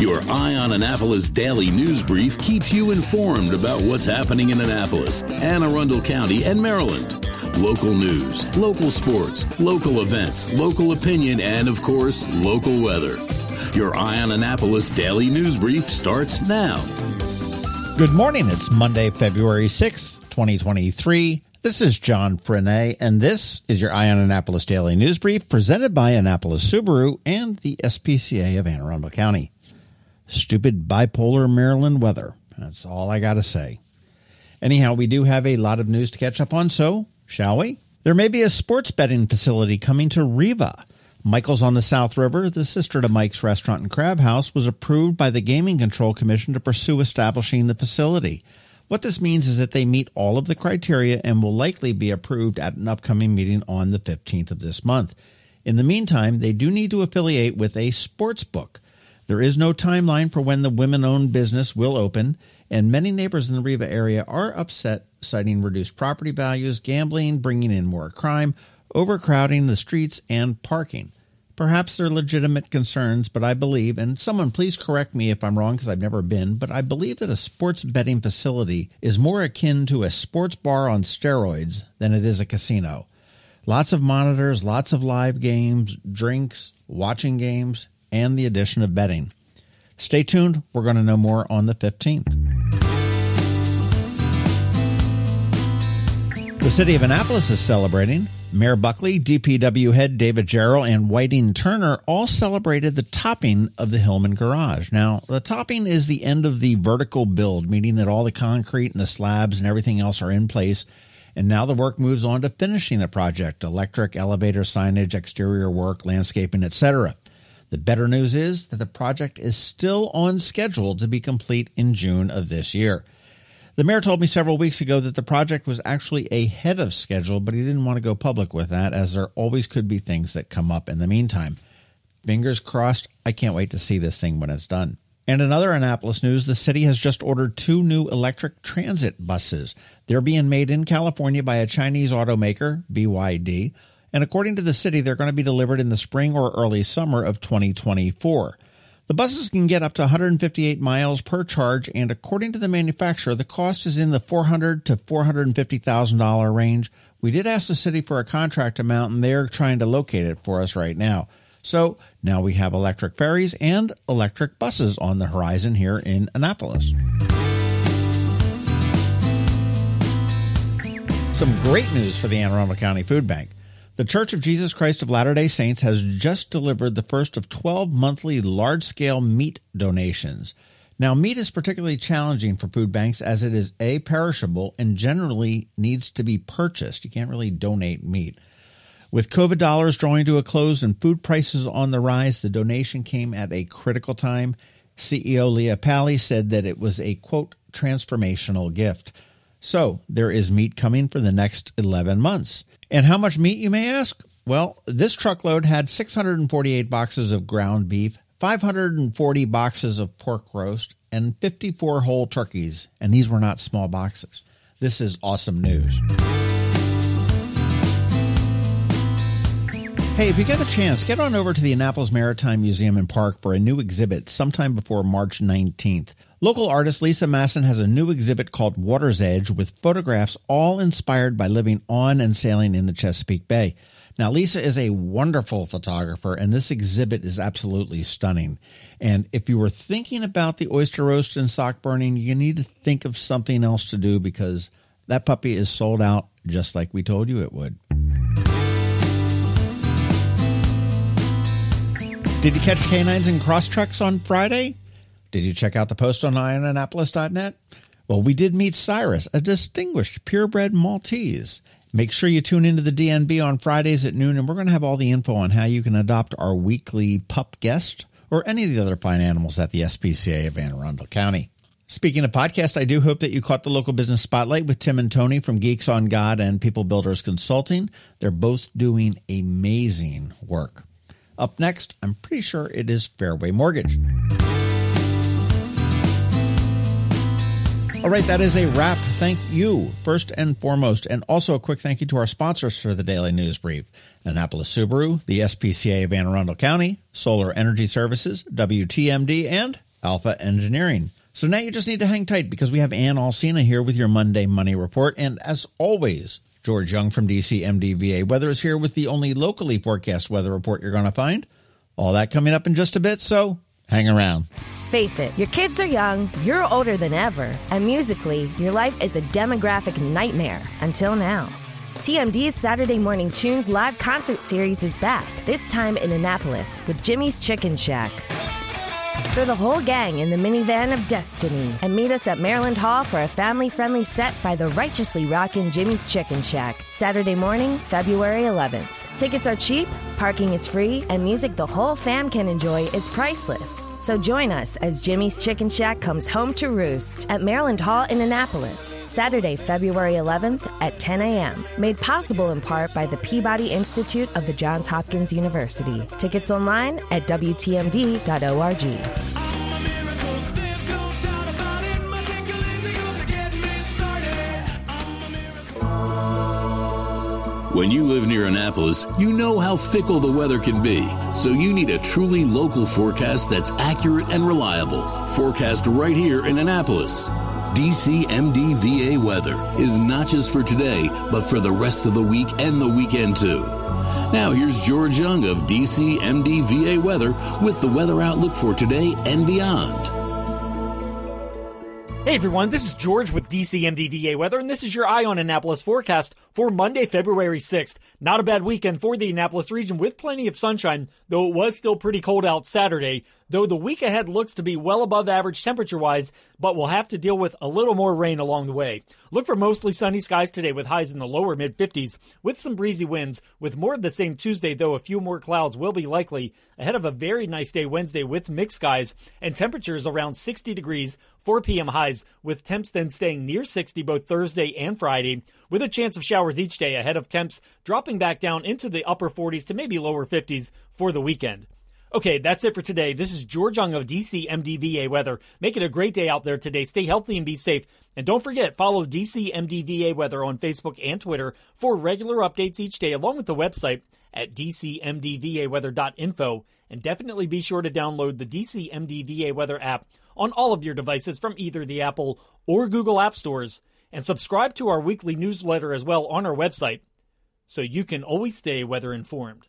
Your Eye on Annapolis daily news brief keeps you informed about what's happening in Annapolis, Anne Arundel County, and Maryland. Local news, local sports, local events, local opinion, and of course, local weather. Your Eye on Annapolis daily news brief starts now. Good morning. It's Monday, February 6th, 2023. This is John Frenaye, and this is your Eye on Annapolis Daily News Brief presented by Annapolis Subaru and the SPCA of Anne Arundel County. Stupid bipolar Maryland weather. That's all I got to say. Anyhow, we do have a lot of news to catch up on, so shall we? There may be a sports betting facility coming to Riva. Michael's on the South River, the sister to Mike's Restaurant and Crab House, was approved by the Gaming Control Commission to pursue establishing the facility. What this means is that they meet all of the criteria and will likely be approved at an upcoming meeting on the 15th of this month. In the meantime, they do need to affiliate with a sports book. There is no timeline for when the women owned business will open, and many neighbors in the Riva area are upset, citing reduced property values, gambling, bringing in more crime, overcrowding the streets, and parking. Perhaps they're legitimate concerns, but I believe, and someone please correct me if I'm wrong because I've never been, but I believe that a sports betting facility is more akin to a sports bar on steroids than it is a casino. Lots of monitors, lots of live games, drinks, watching games, and the addition of bedding. Stay tuned. We're going to know more on the 15th. The city of Annapolis is celebrating. Mayor Buckley, DPW head David Jarrell, and Whiting Turner all celebrated the topping of the Hillman Garage. Now, the topping is the end of the vertical build, meaning that all the concrete and the slabs and everything else are in place. And now the work moves on to finishing the project electric, elevator, signage, exterior work, landscaping, etc. The better news is that the project is still on schedule to be complete in June of this year. The mayor told me several weeks ago that the project was actually ahead of schedule, but he didn't want to go public with that as there always could be things that come up in the meantime. Fingers crossed, I can't wait to see this thing when it's done. And in other Annapolis news, the city has just ordered two new electric transit buses. They're being made in California by a Chinese automaker, BYD, and according to the city, they're going to be delivered in the spring or early summer of 2024. The buses can get up to 158 miles per charge, and according to the manufacturer, the cost is in the 400 to 450 thousand dollar range. We did ask the city for a contract amount, and they're trying to locate it for us right now. So now we have electric ferries and electric buses on the horizon here in Annapolis. Some great news for the Anne Arundel County Food Bank. The Church of Jesus Christ of Latter day Saints has just delivered the first of 12 monthly large scale meat donations. Now, meat is particularly challenging for food banks as it is A, perishable and generally needs to be purchased. You can't really donate meat. With COVID dollars drawing to a close and food prices on the rise, the donation came at a critical time. CEO Leah Pally said that it was a quote, transformational gift. So there is meat coming for the next 11 months. And how much meat, you may ask? Well, this truckload had 648 boxes of ground beef, 540 boxes of pork roast, and 54 whole turkeys. And these were not small boxes. This is awesome news. Hey, if you get the chance, get on over to the Annapolis Maritime Museum and Park for a new exhibit sometime before March 19th. Local artist Lisa Masson has a new exhibit called Water's Edge with photographs all inspired by living on and sailing in the Chesapeake Bay. Now, Lisa is a wonderful photographer, and this exhibit is absolutely stunning. And if you were thinking about the oyster roast and sock burning, you need to think of something else to do because that puppy is sold out just like we told you it would. Did you catch canines and cross trucks on Friday? Did you check out the post on eyeonannapolis.net? Well, we did meet Cyrus, a distinguished purebred Maltese. Make sure you tune into the DNB on Fridays at noon, and we're going to have all the info on how you can adopt our weekly pup guest or any of the other fine animals at the SPCA of Anne Arundel County. Speaking of podcasts, I do hope that you caught the local business spotlight with Tim and Tony from Geeks on God and People Builders Consulting. They're both doing amazing work. Up next, I'm pretty sure it is Fairway Mortgage. All right, that is a wrap. Thank you, first and foremost. And also a quick thank you to our sponsors for the Daily News Brief Annapolis Subaru, the SPCA of Anne Arundel County, Solar Energy Services, WTMD, and Alpha Engineering. So now you just need to hang tight because we have Ann Alsina here with your Monday Money Report. And as always, George Young from DC MDVA Weather is here with the only locally forecast weather report you're going to find. All that coming up in just a bit, so hang around. Face it, your kids are young, you're older than ever, and musically, your life is a demographic nightmare until now. TMD's Saturday Morning Tunes live concert series is back, this time in Annapolis with Jimmy's Chicken Shack. Throw the whole gang in the minivan of destiny and meet us at Maryland Hall for a family friendly set by the righteously rockin' Jimmy's Chicken Shack, Saturday morning, February 11th. Tickets are cheap, parking is free, and music the whole fam can enjoy is priceless. So join us as Jimmy's Chicken Shack comes home to roost at Maryland Hall in Annapolis, Saturday, February 11th at 10 a.m. Made possible in part by the Peabody Institute of the Johns Hopkins University. Tickets online at WTMD.org. When you live near Annapolis, you know how fickle the weather can be. So you need a truly local forecast that's accurate and reliable. Forecast right here in Annapolis. DCMDVA weather is not just for today, but for the rest of the week and the weekend too. Now here's George Young of DCMDVA weather with the weather outlook for today and beyond. Hey everyone, this is George with DCMDVA Weather, and this is your Eye on Annapolis forecast for Monday, February 6th. Not a bad weekend for the Annapolis region with plenty of sunshine, though it was still pretty cold out Saturday though the week ahead looks to be well above average temperature wise, but we'll have to deal with a little more rain along the way. Look for mostly sunny skies today with highs in the lower mid 50s with some breezy winds, with more of the same Tuesday, though a few more clouds will be likely ahead of a very nice day Wednesday with mixed skies and temperatures around 60 degrees, 4 p.m. highs, with temps then staying near 60 both Thursday and Friday, with a chance of showers each day ahead of temps dropping back down into the upper 40s to maybe lower 50s for the weekend. Okay, that's it for today. This is George Young of DC MDVA Weather. Make it a great day out there today. Stay healthy and be safe. And don't forget, follow DC MDVA Weather on Facebook and Twitter for regular updates each day, along with the website at dcmdvaweather.info. And definitely be sure to download the DC MDVA Weather app on all of your devices from either the Apple or Google App Stores. And subscribe to our weekly newsletter as well on our website so you can always stay weather informed.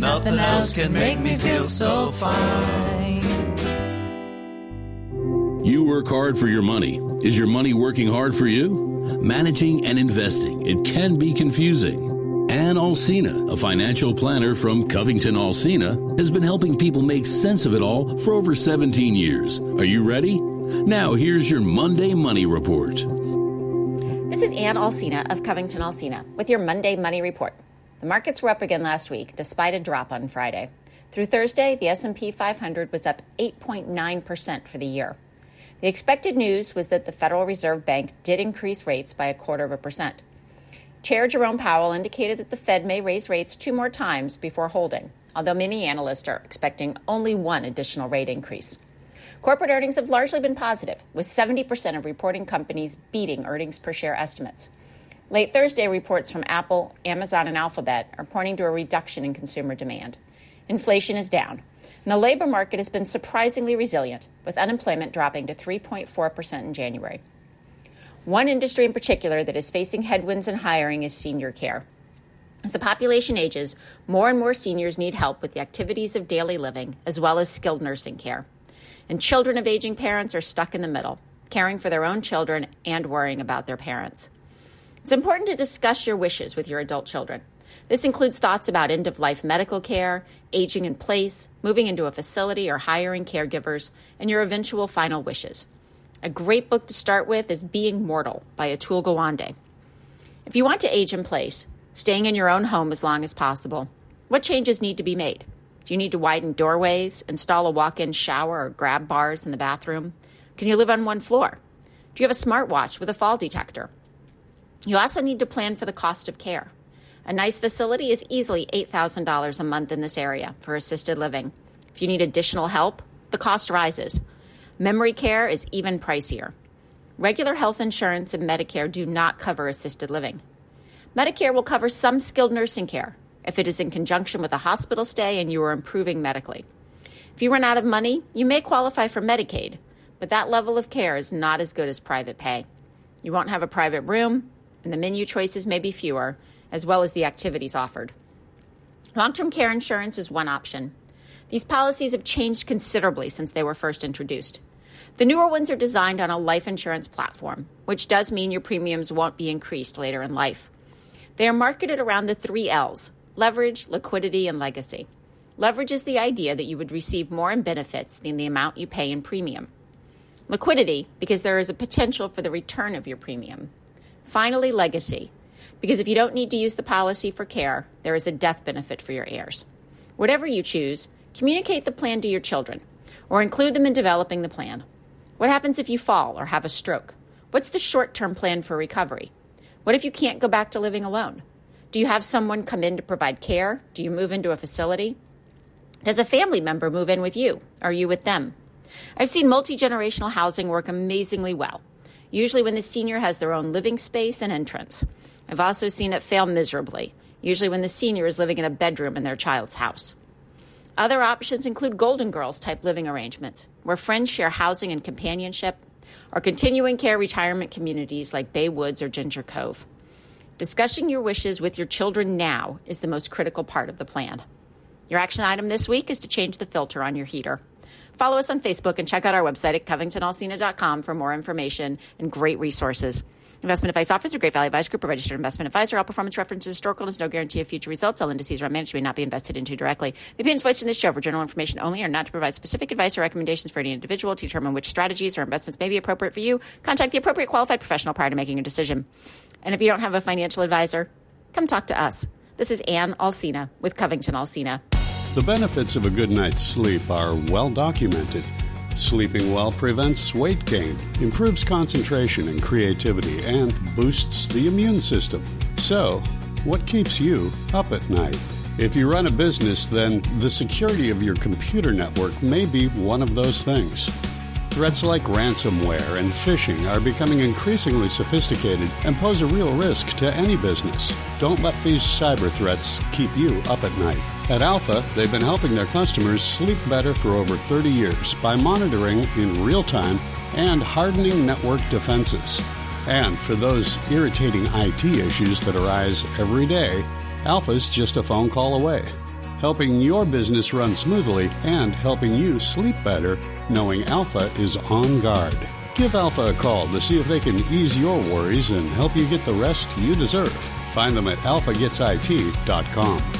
Nothing else can make me feel so fine. You work hard for your money. Is your money working hard for you? Managing and investing, it can be confusing. Ann Alsina, a financial planner from Covington Alsina, has been helping people make sense of it all for over 17 years. Are you ready? Now, here's your Monday Money Report. This is Ann Alsina of Covington Alsina with your Monday Money Report. The markets were up again last week despite a drop on Friday. Through Thursday, the S&P 500 was up 8.9% for the year. The expected news was that the Federal Reserve Bank did increase rates by a quarter of a percent. Chair Jerome Powell indicated that the Fed may raise rates two more times before holding, although many analysts are expecting only one additional rate increase. Corporate earnings have largely been positive, with 70% of reporting companies beating earnings per share estimates. Late Thursday reports from Apple, Amazon, and Alphabet are pointing to a reduction in consumer demand. Inflation is down, and the labor market has been surprisingly resilient, with unemployment dropping to 3.4% in January. One industry in particular that is facing headwinds in hiring is senior care. As the population ages, more and more seniors need help with the activities of daily living as well as skilled nursing care. And children of aging parents are stuck in the middle caring for their own children, and worrying about their parents. It's important to discuss your wishes with your adult children. This includes thoughts about end of life medical care, aging in place, moving into a facility, or hiring caregivers, and your eventual final wishes. A great book to start with is Being Mortal by Atul Gawande. If you want to age in place, staying in your own home as long as possible, what changes need to be made? Do you need to widen doorways, install a walk in shower, or grab bars in the bathroom? Can you live on one floor? Do you have a smartwatch with a fall detector? You also need to plan for the cost of care. A nice facility is easily $8,000 a month in this area for assisted living. If you need additional help, the cost rises. Memory care is even pricier. Regular health insurance and Medicare do not cover assisted living. Medicare will cover some skilled nursing care if it is in conjunction with a hospital stay and you are improving medically. If you run out of money, you may qualify for Medicaid, but that level of care is not as good as private pay. You won't have a private room, and the menu choices may be fewer, as well as the activities offered. Long term care insurance is one option. These policies have changed considerably since they were first introduced. The newer ones are designed on a life insurance platform, which does mean your premiums won't be increased later in life. They are marketed around the three L's leverage, liquidity, and legacy. Leverage is the idea that you would receive more in benefits than the amount you pay in premium. Liquidity, because there is a potential for the return of your premium. Finally, legacy, because if you don't need to use the policy for care, there is a death benefit for your heirs. Whatever you choose, communicate the plan to your children or include them in developing the plan. What happens if you fall or have a stroke? What's the short term plan for recovery? What if you can't go back to living alone? Do you have someone come in to provide care? Do you move into a facility? Does a family member move in with you? Are you with them? I've seen multi generational housing work amazingly well, usually when the senior has their own living space and entrance. I've also seen it fail miserably, usually when the senior is living in a bedroom in their child's house. Other options include Golden Girls type living arrangements, where friends share housing and companionship, or continuing care retirement communities like Bay Woods or Ginger Cove. Discussing your wishes with your children now is the most critical part of the plan. Your action item this week is to change the filter on your heater. Follow us on Facebook and check out our website at covingtonalsina.com for more information and great resources. Investment advice offered through Great Valley Advisor Group, a registered investment advisor. All performance references historical and is no guarantee of future results. All indices are managed may not be invested into directly. The opinions voiced in this show for general information only are not to provide specific advice or recommendations for any individual to determine which strategies or investments may be appropriate for you. Contact the appropriate qualified professional prior to making a decision. And if you don't have a financial advisor, come talk to us. This is Ann Alsina with Covington Alsina. The benefits of a good night's sleep are well documented. Sleeping well prevents weight gain, improves concentration and creativity, and boosts the immune system. So, what keeps you up at night? If you run a business, then the security of your computer network may be one of those things. Threats like ransomware and phishing are becoming increasingly sophisticated and pose a real risk to any business. Don't let these cyber threats keep you up at night. At Alpha, they've been helping their customers sleep better for over 30 years by monitoring in real time and hardening network defenses. And for those irritating IT issues that arise every day, Alpha's just a phone call away helping your business run smoothly and helping you sleep better knowing Alpha is on guard. Give Alpha a call to see if they can ease your worries and help you get the rest you deserve. Find them at alphagetsit.com.